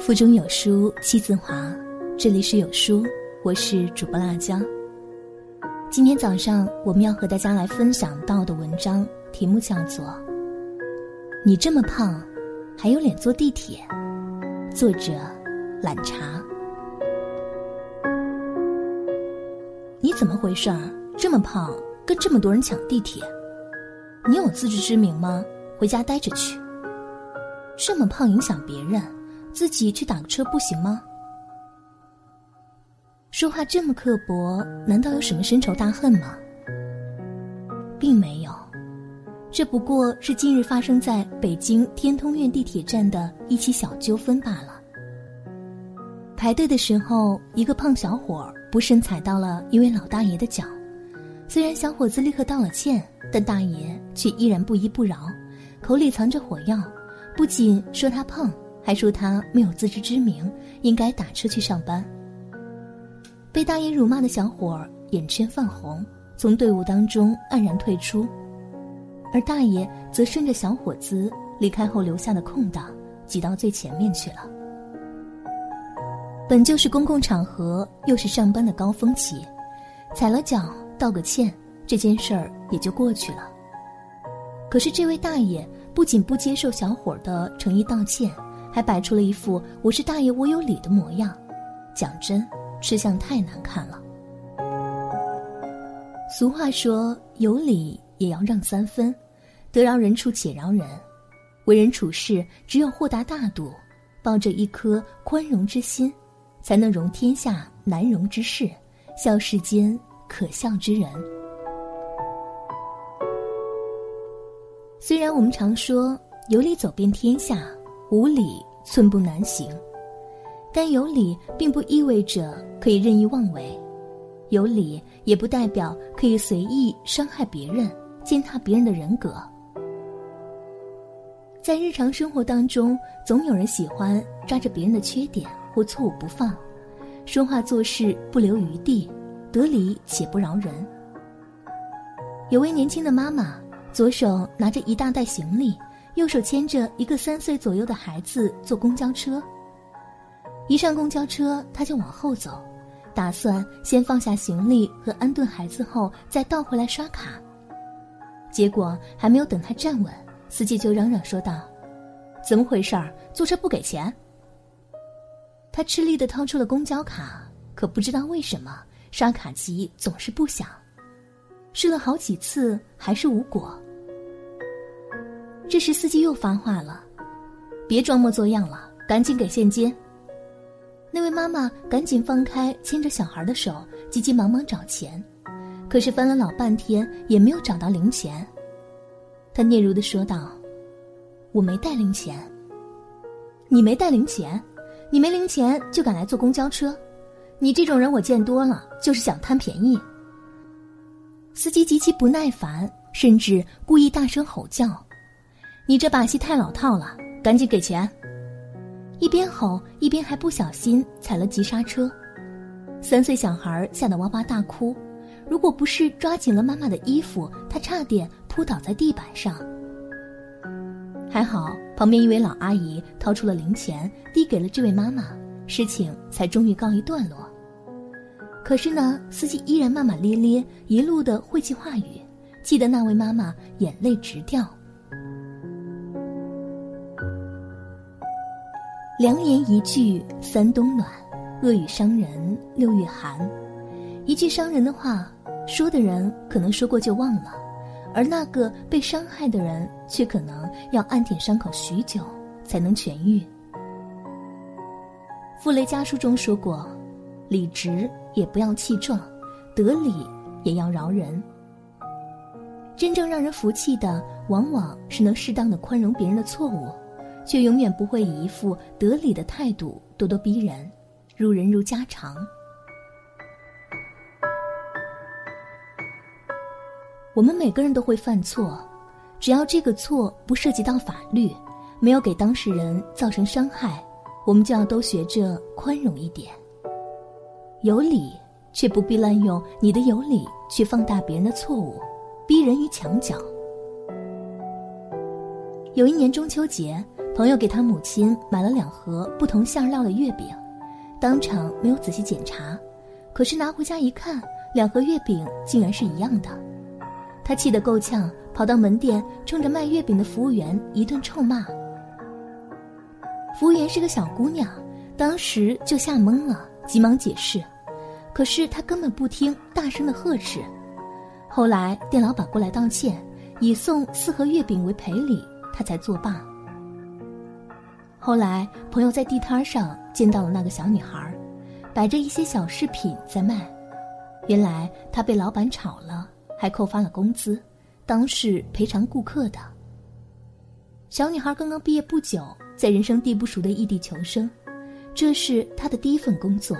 腹中有书气自华，这里是有书，我是主播辣椒。今天早上我们要和大家来分享到的文章题目叫做《你这么胖，还有脸坐地铁》，作者懒茶。你怎么回事儿？这么胖，跟这么多人抢地铁？你有自知之明吗？回家待着去。这么胖影响别人。自己去打个车不行吗？说话这么刻薄，难道有什么深仇大恨吗？并没有，这不过是近日发生在北京天通苑地铁站的一起小纠纷罢了。排队的时候，一个胖小伙不慎踩到了一位老大爷的脚，虽然小伙子立刻道了歉，但大爷却依然不依不饶，口里藏着火药，不仅说他胖。还说他没有自知之明，应该打车去上班。被大爷辱骂的小伙眼圈泛红，从队伍当中黯然退出，而大爷则顺着小伙子离开后留下的空档，挤到最前面去了。本就是公共场合，又是上班的高峰期，踩了脚道个歉，这件事儿也就过去了。可是这位大爷不仅不接受小伙的诚意道歉。还摆出了一副“我是大爷，我有理”的模样，讲真，吃相太难看了。俗话说：“有理也要让三分，得饶人处且饶人。”为人处事，只有豁达大度，抱着一颗宽容之心，才能容天下难容之事，笑世间可笑之人。虽然我们常说“有理走遍天下”。无理寸步难行，但有理并不意味着可以任意妄为，有理也不代表可以随意伤害别人、践踏别人的人格。在日常生活当中，总有人喜欢抓着别人的缺点或错误不放，说话做事不留余地，得理且不饶人。有位年轻的妈妈，左手拿着一大袋行李。右手牵着一个三岁左右的孩子坐公交车，一上公交车他就往后走，打算先放下行李和安顿孩子后再倒回来刷卡。结果还没有等他站稳，司机就嚷嚷说道：“怎么回事儿？坐车不给钱？”他吃力的掏出了公交卡，可不知道为什么刷卡机总是不响，试了好几次还是无果。这时，司机又发话了：“别装模作样了，赶紧给现金。”那位妈妈赶紧放开牵着小孩的手，急急忙忙找钱，可是翻了老半天也没有找到零钱。她嗫嚅的说道：“我没带零钱。”“你没带零钱？你没零钱就敢来坐公交车？你这种人我见多了，就是想贪便宜。”司机极其不耐烦，甚至故意大声吼叫。你这把戏太老套了，赶紧给钱！一边吼一边还不小心踩了急刹车，三岁小孩吓得哇哇大哭。如果不是抓紧了妈妈的衣服，他差点扑倒在地板上。还好旁边一位老阿姨掏出了零钱递给了这位妈妈，事情才终于告一段落。可是呢，司机依然骂骂咧咧，一路的晦气话语，气得那位妈妈眼泪直掉。良言一句三冬暖，恶语伤人六月寒。一句伤人的话，说的人可能说过就忘了，而那个被伤害的人却可能要暗舔伤口许久才能痊愈。傅雷家书中说过：“理直也不要气壮，得理也要饶人。”真正让人服气的，往往是能适当的宽容别人的错误。却永远不会以一副得理的态度咄咄逼人，如人如家常。我们每个人都会犯错，只要这个错不涉及到法律，没有给当事人造成伤害，我们就要都学着宽容一点。有理，却不必滥用你的有理去放大别人的错误，逼人于墙角。有一年中秋节。朋友给他母亲买了两盒不同馅料的月饼，当场没有仔细检查，可是拿回家一看，两盒月饼竟然是一样的。他气得够呛，跑到门店，冲着卖月饼的服务员一顿臭骂。服务员是个小姑娘，当时就吓懵了，急忙解释，可是她根本不听，大声的呵斥。后来店老板过来道歉，以送四盒月饼为赔礼，他才作罢。后来朋友在地摊上见到了那个小女孩，摆着一些小饰品在卖，原来她被老板炒了。还扣发了工资，当是赔偿顾客的。小女孩刚刚毕业不久，在人生地不熟的异地求生，这是她的第一份工作。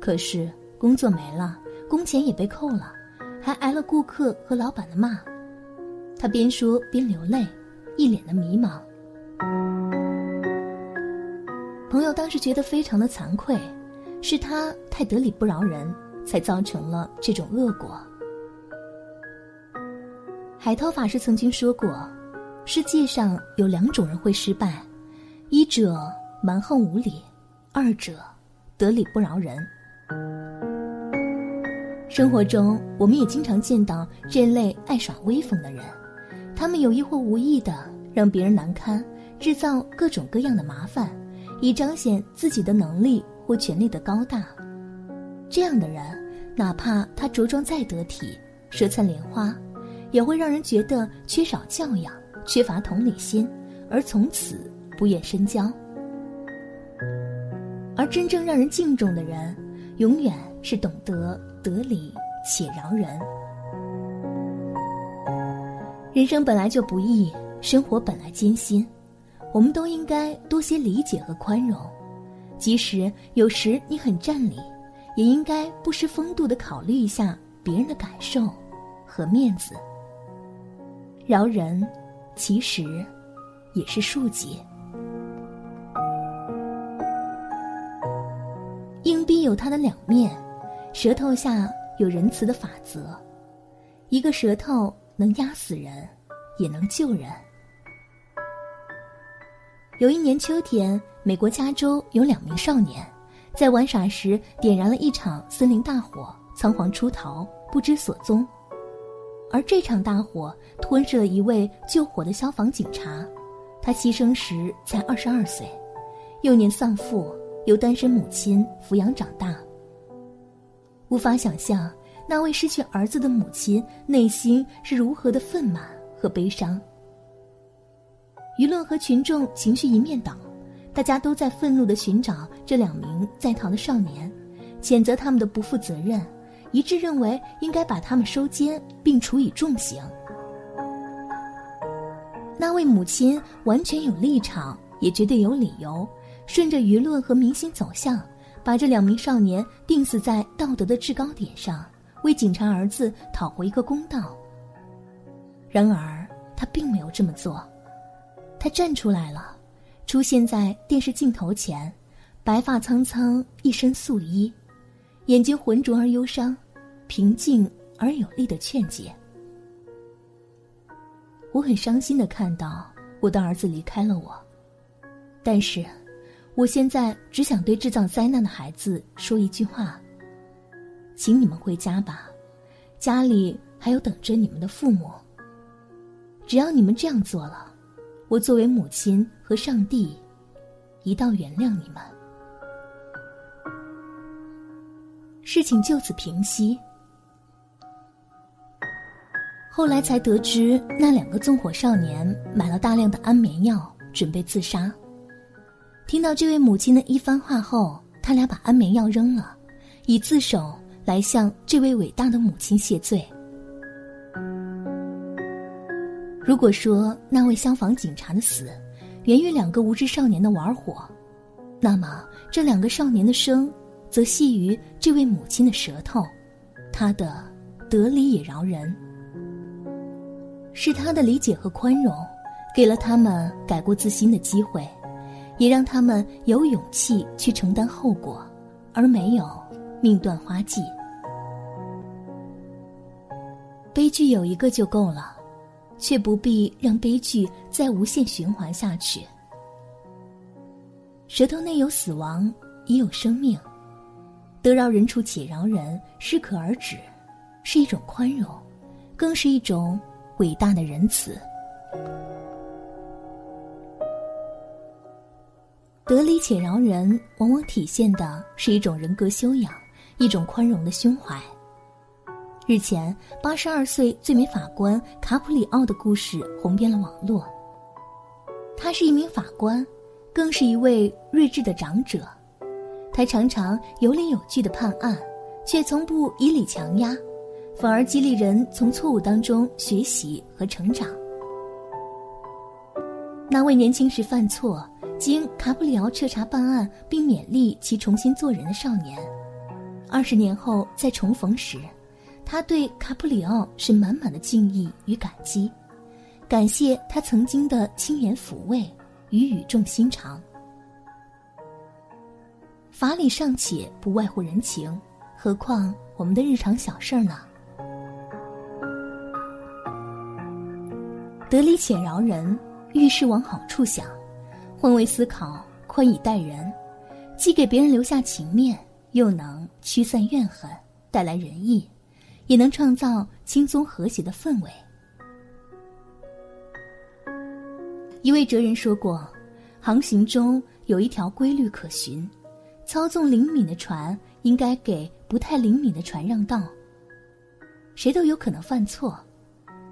可是工作没了，工钱也被扣了，还挨了顾客和老板的骂。她边说边流泪，一脸的迷茫。朋友当时觉得非常的惭愧，是他太得理不饶人，才造成了这种恶果。海涛法师曾经说过：“世界上有两种人会失败，一者蛮横无理，二者得理不饶人。”生活中，我们也经常见到这类爱耍威风的人，他们有意或无意的让别人难堪，制造各种各样的麻烦，以彰显自己的能力或权力的高大。这样的人，哪怕他着装再得体，舌灿莲花。也会让人觉得缺少教养、缺乏同理心，而从此不愿深交。而真正让人敬重的人，永远是懂得得理且饶人。人生本来就不易，生活本来艰辛，我们都应该多些理解和宽容。即使有时你很占理，也应该不失风度的考虑一下别人的感受和面子。饶人，其实也是恕己。硬币有它的两面，舌头下有仁慈的法则。一个舌头能压死人，也能救人。有一年秋天，美国加州有两名少年在玩耍时点燃了一场森林大火，仓皇出逃，不知所踪。而这场大火吞噬了一位救火的消防警察，他牺牲时才二十二岁，幼年丧父，由单身母亲抚养长大。无法想象那位失去儿子的母亲内心是如何的愤懑和悲伤。舆论和群众情绪一面倒，大家都在愤怒的寻找这两名在逃的少年，谴责他们的不负责任。一致认为应该把他们收监并处以重刑。那位母亲完全有立场，也绝对有理由，顺着舆论和民心走向，把这两名少年钉死在道德的制高点上，为警察儿子讨回一个公道。然而，他并没有这么做，他站出来了，出现在电视镜头前，白发苍苍，一身素衣。眼睛浑浊而忧伤，平静而有力的劝解。我很伤心的看到我的儿子离开了我，但是，我现在只想对制造灾难的孩子说一句话：，请你们回家吧，家里还有等着你们的父母。只要你们这样做了，我作为母亲和上帝，一道原谅你们。事情就此平息。后来才得知，那两个纵火少年买了大量的安眠药，准备自杀。听到这位母亲的一番话后，他俩把安眠药扔了，以自首来向这位伟大的母亲谢罪。如果说那位消防警察的死源于两个无知少年的玩火，那么这两个少年的生。则系于这位母亲的舌头，她的得理也饶人，是她的理解和宽容，给了他们改过自新的机会，也让他们有勇气去承担后果，而没有命断花季。悲剧有一个就够了，却不必让悲剧再无限循环下去。舌头内有死亡，也有生命。得饶人处且饶人，适可而止，是一种宽容，更是一种伟大的仁慈。得理且饶人，往往体现的是一种人格修养，一种宽容的胸怀。日前，八十二岁最美法官卡普里奥的故事红遍了网络。他是一名法官，更是一位睿智的长者。他常常有理有据的判案，却从不以理强压，反而激励人从错误当中学习和成长。那位年轻时犯错，经卡普里奥彻查办案并勉励其重新做人的少年，二十年后再重逢时。他对卡普里奥是满满的敬意与感激，感谢他曾经的轻言抚慰与语重心长。法理尚且不外乎人情，何况我们的日常小事儿呢？得理且饶人，遇事往好处想，换位思考，宽以待人，既给别人留下情面，又能驱散怨恨，带来仁义。也能创造轻松和谐的氛围。一位哲人说过：“航行中有一条规律可循，操纵灵敏的船应该给不太灵敏的船让道。谁都有可能犯错，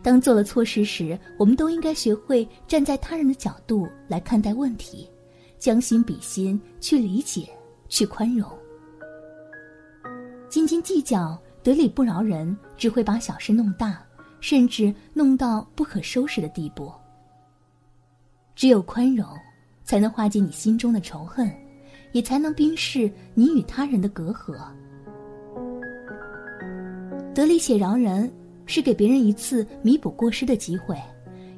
当做了错事时，我们都应该学会站在他人的角度来看待问题，将心比心，去理解，去宽容。斤斤计较。”得理不饶人，只会把小事弄大，甚至弄到不可收拾的地步。只有宽容，才能化解你心中的仇恨，也才能冰释你与他人的隔阂。得理且饶人，是给别人一次弥补过失的机会，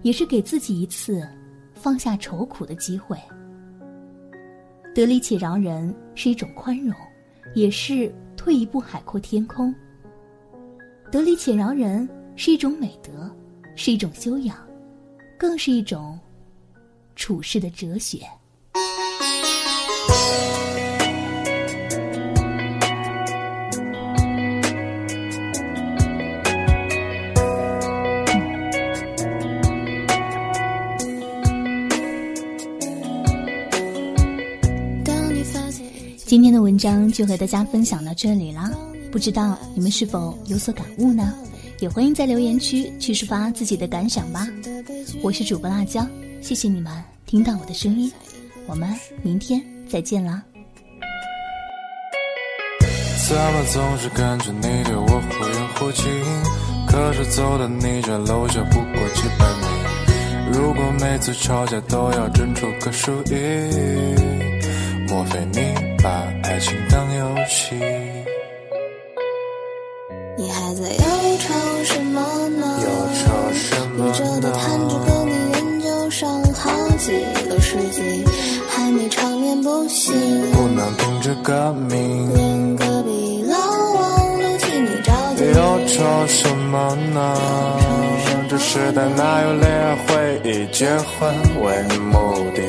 也是给自己一次放下愁苦的机会。得理且饶人是一种宽容，也是退一步海阔天空。得理且饶人是一种美德，是一种修养，更是一种处世的哲学。今天的文章就和大家分享到这里了。不知道你们是否有所感悟呢？也欢迎在留言区去抒发自己的感想吧。我是主播辣椒，谢谢你们听到我的声音，我们明天再见啦。怎么总是感觉你对我忽远忽近？可是走到你家楼下不过几百米。如果每次吵架都要争出个输赢，莫非你把爱情当游戏？你还在忧愁什么呢？宇宙的探知和你研究上好几个世纪，还没长眠不醒。不能停止革命，连隔壁老王都替你着急。忧愁什么呢？这时代哪有恋爱会以结婚为目的？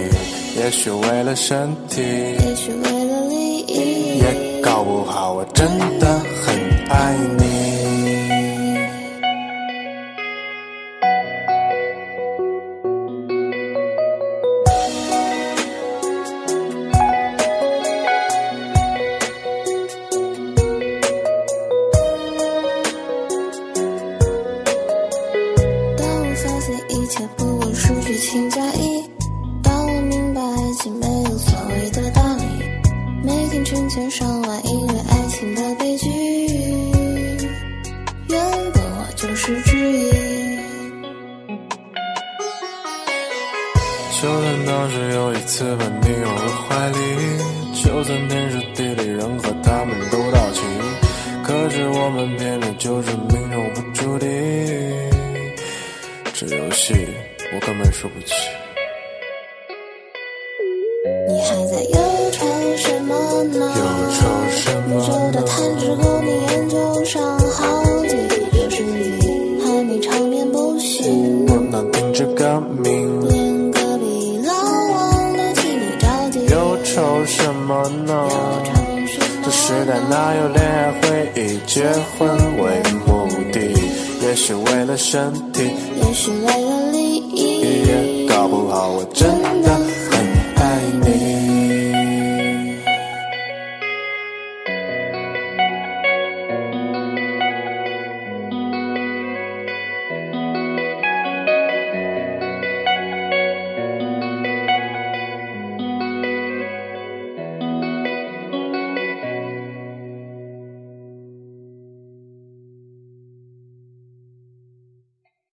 也许为了身体，也许为了利益，也搞不好我真的很爱你。当我发现一切不过失去情假意，当我明白爱情没有所谓的道理，每天成千上万。我根本受不起。你还在忧愁什么呢？忧愁什么呢？宇宙的弹指后，你研究上好几亿世纪，还你长眠不醒。不能顶着个名，连隔壁老王都替你着急。忧愁什么呢？忧愁什么？这时代哪有恋爱会以结婚为目的？也是为了身体。是为了利益，搞不好我真的。